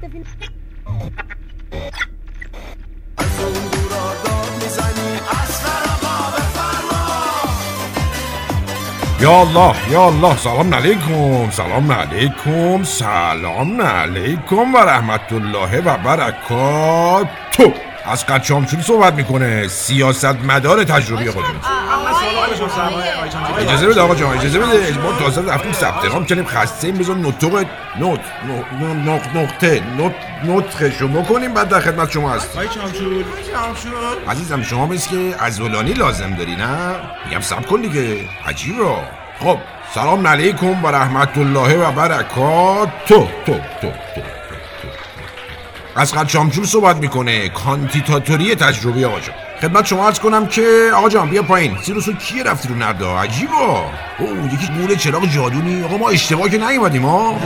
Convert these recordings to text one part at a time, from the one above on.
یا الله یا الله سلام علیکم سلام علیکم سلام علیکم و رحمت الله و برکاتو از قد صحبت می‌کنه سیاست مدار تجربی خودمون. اجازه بده آقا جان اجازه بده. ما تازه رفتیم ثبت نام کردیم خسته این بذار نطق نوت نقطه نوت نطقشو بکنیم بعد در خدمت شما هست عزیزم شما مثل که ازولانی لازم داری نه؟ میگم سب کن دیگه. عجیب را خب سلام علیکم و رحمت الله و برکات تو تو تو تو از قد صحبت می‌کنه کانتیتاتوری تجربه آقا خدمت شما عرض کنم که آقا جان بیا پایین. سیروسو کیه رفتی رو نردا؟ عجیبا او یکی گوله چراغ جادونی. آقا ما اشتباه که نیومدیم ها؟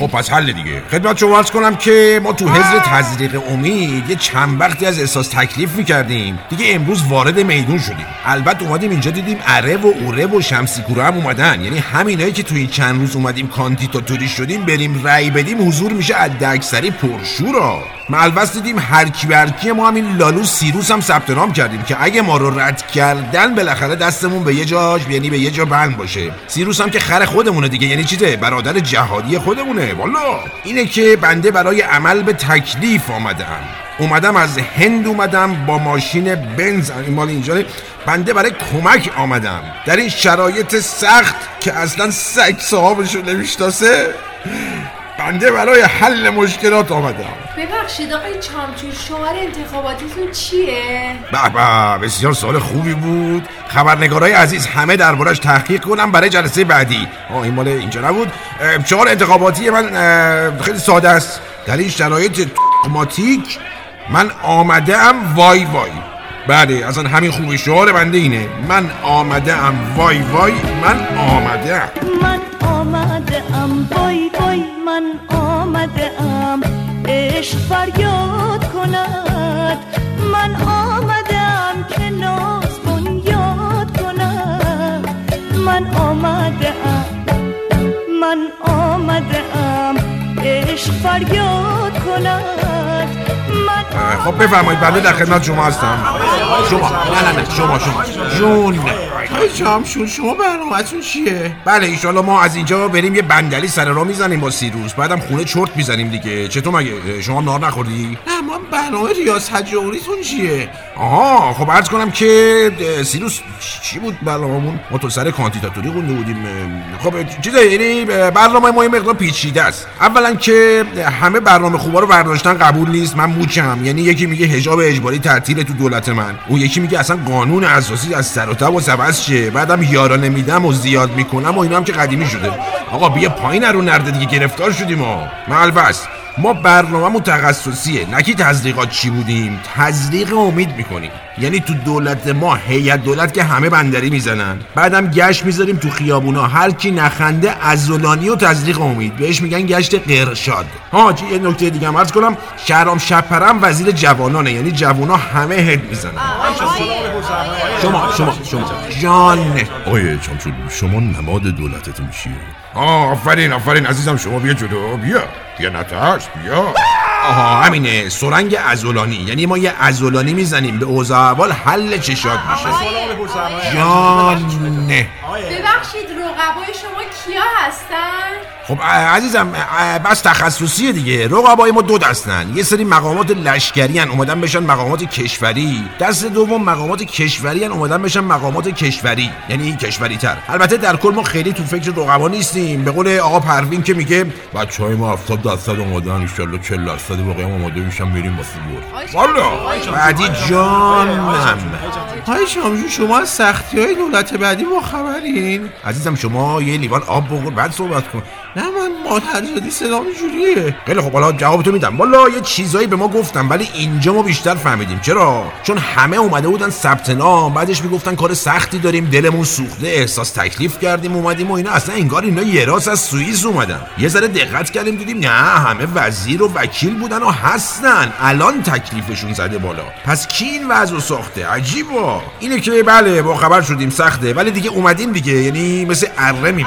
خب پس حل دیگه. خدمت شما عرض کنم که ما تو حزر تزریق امید یه چند وقتی از احساس تکلیف می‌کردیم. دیگه امروز وارد میدون شدیم. البته اومدیم اینجا دیدیم اره و اوره و شمسی هم اومدن. یعنی همینایی که تو این چند روز اومدیم کانتیتاتوری شدیم بریم رأی بدیم حضور میشه اکثری پرشورا. ملوس دیدیم هر کی برکی ما همین لالو سیروس هم ثبت نام کردیم که اگه ما رو رد کردن بالاخره دستمون به یه جاش یعنی به یه جا بند باشه. سیروس هم که خر خودمونه دیگه یعنی چیزه؟ برادر جهادی خودمونه. والا! اینه که بنده برای عمل به تکلیف آمدم. اومدم از هند اومدم با ماشین بنز این مال اینجا بنده برای کمک آمدم. در این شرایط سخت که اصلا سگ صاحبشو نمی‌شناسه. بنده برای حل مشکلات آمدم ببخشید آقای چامچور شمار انتخاباتیتون چیه؟ به به بسیار سال خوبی بود. خبرنگارای عزیز همه دربارش تحقیق کنم برای جلسه بعدی. آه این مال اینجا نبود. شمار انتخاباتی من خیلی ساده است. در این شرایط ماتیک من آمده ام وای وای. بله اصلا همین خوبی. شعار بنده اینه. من آمده ام وای وای. من آمده ام من آمده ام وای وای. من آمده ام عشق فریاد کند. من آمده ام که ناز یاد کند. من آمده ام من آمده ام عشق فریاد کند. خب بفرمایید بنده در خدمت شما هستم. شما نه نه نه شما شما. جون. جامشون شما برنامهتون چیه؟ بله ایشالا ما از اینجا بریم یه بندلی سر را می‌زنیم با سیروس. بعدم خونه چرت می‌زنیم دیگه. چطور مگه؟ شما نار نخوردی؟ نه ما برنامه ریاست جمهوریتون چیه؟ آها خب عرض کنم که سیروس چی بود برنامه‌مون؟ ما تو سر کانتیتاتوری خونده بودیم. خب چیزه یعنی برنامه ما یه مقدار پیچیده است. اولا که همه برنامه خوبا رو برداشتن قبول نیست. من موچم. یعنی یکی میگه حجاب اجباری تعطیل تو دولت من. اون یکی میگه اصلا قانون اساسی از سر و تب و شه بعدم یارانه میدم و زیاد می‌کنم و اینا که قدیمی شده. آقا بیا پایین رو نرده دیگه گرفتار شدیم ما. ملوس ما برنامه تخصصیه. نکی تزریقات چی بودیم؟ تزریق امید می‌کنیم. یعنی تو دولت ما هیئت دولت که همه بندری می‌زنن. بعدم گشت می‌ذاریم تو خیابونا. هر کی نخنده ازولانی و تزریق امید. بهش میگن گشت قرشاد. ها یه نکته دیگه هم عرض کنم. شهرام شپرم وزیر جوانانه. یعنی جوانا همه هد می‌زنن. شما شما شما. جان. آقای چامچون شما نماد دولتتون چیه؟ آفرین آفرین. عزیزم شما بیا جلو. بیا. بیا نترس. بیا. آها همینه. سرنگ ازولانی یعنی ما یه ازولانی می‌زنیم. به اوضاع اول حل چشات میشه. جانه ببخشید رقبای شما کیا هستن؟ خب عزیزم بس تخصصیه دیگه. رقبای ما دو دستن. یه سری مقامات لشکری هن اومدن بشن مقامات کشوری. دست دوم مقامات کشوری هن اومدن بشن مقامات کشوری. یعنی کشوری تر البته در کل ما خیلی تو فکر رقبا نیستیم. به قول آقا پروین که میگه بچه های ما 70 درصد اومدن ان 40 درصد هم اومده میشن میریم واسه برد والا. بعدی جان های شما شما از سختی های دولت بعدی ما خبرین. عزیزم شما یه لیوان آب بخور بعد صحبت کن. نه من مادر جدی صدام جوریه. خیلی خب حالا جواب تو میدم. والا یه چیزایی به ما گفتم ولی اینجا ما بیشتر فهمیدیم. چرا؟ چون همه اومده بودن ثبت نام بعدش می‌گفتن کار سختی داریم دلمون سوخته احساس تکلیف کردیم اومدیم و اینا. اصلا انگار اینا یه راست از سوئیس اومدن. یه ذره دقت کردیم دیدیم نه همه وزیر و وکیل بودن و هستن. الان تکلیفشون زده بالا. پس کی این وضع ساخته؟ عجیبا اینه که بله با خبر شدیم سخته ولی دیگه اومدیم دیگه یعنی مثل اره میمونیم.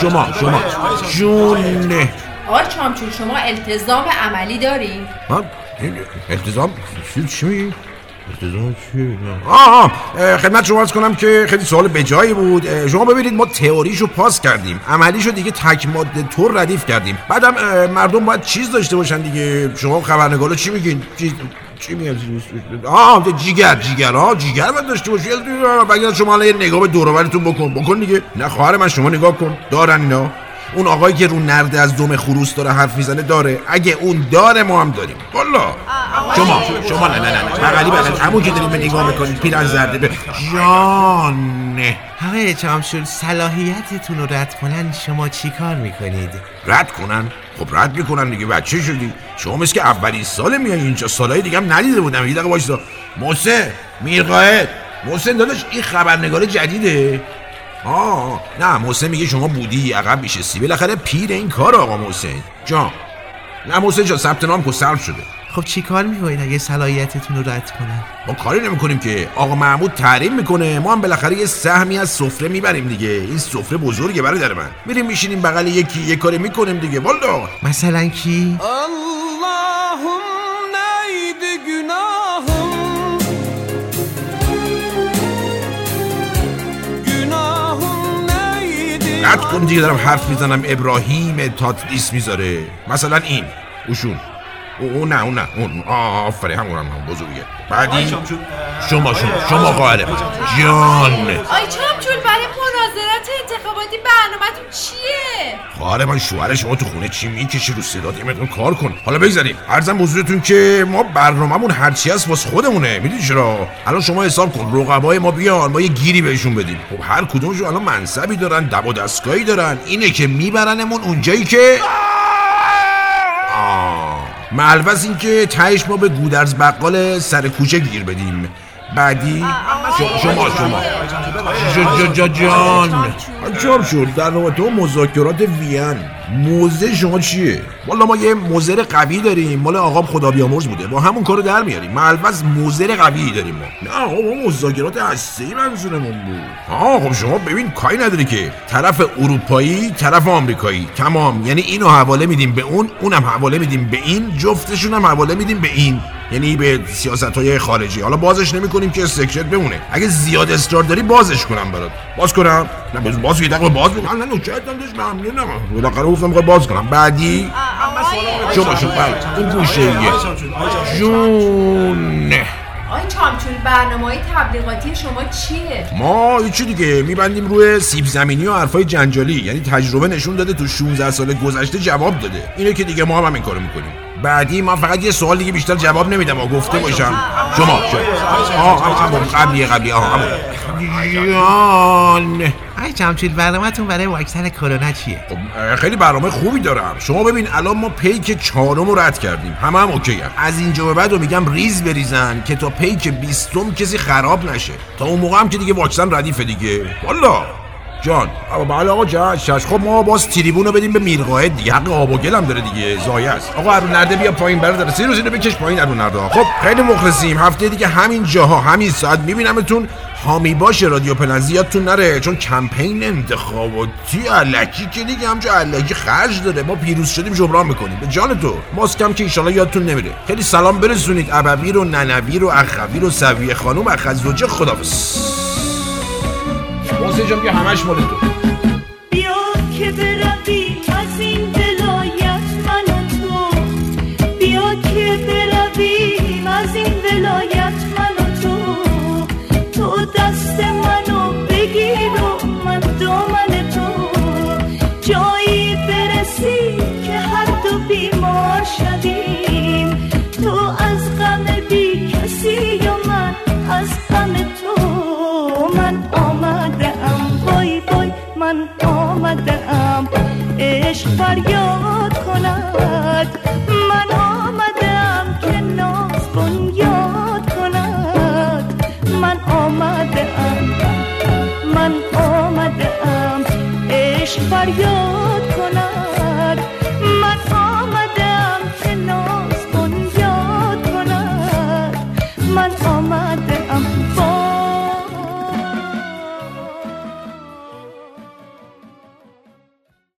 شما شما. جون آقای چامچور شما التزام عملی داری؟ ها این التزام چی-؟ آه آه، خدمت شما عرض کنم که خیلی سوال بجایی بود. اه، شما ببینید ما تئوریشو پاس کردیم. عملیشو دیگه تک ماده طور ردیف کردیم. بعدم مردم باید چیز داشته باشن دیگه. شما خبرنگارا چی میگین؟ چی چی میگن؟ آه جیگر جیگر ها جیگر باید داشته باشی بگید شما الان یه نگاه به دور و برتون بکن. بکن دیگه. نه خواهر من شما نگاه کن. دارن اینا؟ اون آقایی که رو نرده از دم خروس داره حرف می‌زنه داره. اگه اون داره ما هم داریم. والا. شما شما نه نه نه بغلی بغلی همون که داریم به نگاه می‌کنید پیرن زرده. به جان. آقای چامشور صلاحیتتون رو رد کنن. شما چی کار می‌کنید؟ رد کنن. خب رد می‌کنن دیگه. بچه شدی؟ شما مثل که اولین سال میای اینجا. سالهای دیگه هم ندیده بودم. یه دقیقه وایسا. محسن میرقاید محسن داداش این خبرنگار جدیده. آه نه محسن میگه شما بودی عقب میشستی بالاخره پیر این کار آقا محسن. جان. نه محسن جان ثبت نام سلب شده. خب چی کار می‌کنید اگه صلاحیتتون رو رد کنن؟ ما کاری نمی‌کنیم که. آقا محمود تحریم می‌کنه. ما هم بالاخره یه سهمی از سفره می‌بریم دیگه. این سفره بزرگه برادر من. میریم میشینیم بغل یکی یه کاری می‌کنیم دیگه. والا. مثلا کی؟ Allah'ım کن دیگه دارم حرف می‌زنم. ابراهیم تاتلیس می‌ذاره. مثلا این. اوشون او, او نه اون نه اون آفرین همون هم, بزرگه بعدی شما شما شما قاهره جان آی چامچور برای مناظرات انتخاباتی برنامهتون چیه؟ خواهر من شوهر شما تو خونه چی می‌کشه رو صدات یه کار کن حالا بگذاریم ارزم بزرگتون که ما برنامهمون هرچی هست واسه خودمونه می‌دونی چرا الان شما حساب کن رقبای ما بیان ما یه گیری بهشون بدیم خب هر کدومشون الان منصبی دارن دب و دستگاهی دارن اینه که میبرنمون اونجایی که ملوز این که تهش ما به گودرز بقال سر کوچه گیر بدیم. بعدی شما شما جان چهار شد در رابطه با مذاکرات وین موزه شما چیه؟ والا ما یه موزر قوی داریم مال آقام خدا بیامرز بوده با همون کارو در میاریم ملوز موزر قوی داریم ما نه آقا ما مذاکرات هسته‌ای منظورمون بود آه خب شما ببین کاری نداری که طرف اروپایی طرف آمریکایی تمام یعنی اینو حواله میدیم به اون اونم حواله میدیم به این جفتشون هم حواله میدیم به این یعنی به سیاست های خارجی. حالا بازش نمی‌کنیم که سکرت بمونه. اگه زیاد اصرار داری بازش کنم برات. باز کنم. نه باز باز یه دقیقه باز بکنم نه نوکرتم داشت؟ ممنونم بالاخره گفتم می‌خوای باز کنم. بعدی؟ شما شما بله. اون گوشه یه جون آی چامچور برنامه های تبلیغاتی شما چیه؟ ما هیچی دیگه. میبندیم روی سیب زمینی و حرفای جنجالی. یعنی تجربه نشون داده تو 16 سال گذشته جواب داده. اینه که دیگه ما هم همین کارو می‌کنیم. بعدی من فقط یه سوال دیگه بیشتر جواب نمیدم. و گفته باشم. شما شما. آه همون قبلی قبلی آه همون جان. آقای چامچور برنامهتون برای واکسن کرونا چیه؟ خب، خیلی برنامه خوبی دارم. شما ببین الان ما پیک چهارم رو رد کردیم. همه هم اوکی هم. از اینجا به بعد رو میگم ریز بریزن که تا پیک بیستم کسی خراب نشه. تا اون موقع هم که دیگه واکسن ردیفه دیگه. والا جان بله آقا جان شش خب ما باز تریبون رو بدیم به میرقاید دیگه. حق آب و گل هم داره دیگه زایه است. آقا ارون نرده بیا پایین برادر سی روز اینو بکش پایین ارون نرده. خب خیلی مخلصیم. هفته دیگه همین جاها همین ساعت میبینمتون. حامی باشه رادیو پلن یادتون نره. چون کمپین انتخاباتی علکی که دیگه همجا علکی خرج داره. ما پیروز شدیم جبران می‌کنیم. به جان تو ماسکم که ایشالا یادتون نمیره. خیلی سلام برسونید. ابوی رو ننوی رو اخوی رو سویه خانم اخزوجه خدافظ محسن جان که همش مال تو. بیا که برویم فریاد کند. من آمده ام که ناز بنیاد کند. من آمده ام من آمده ام عشق فریاد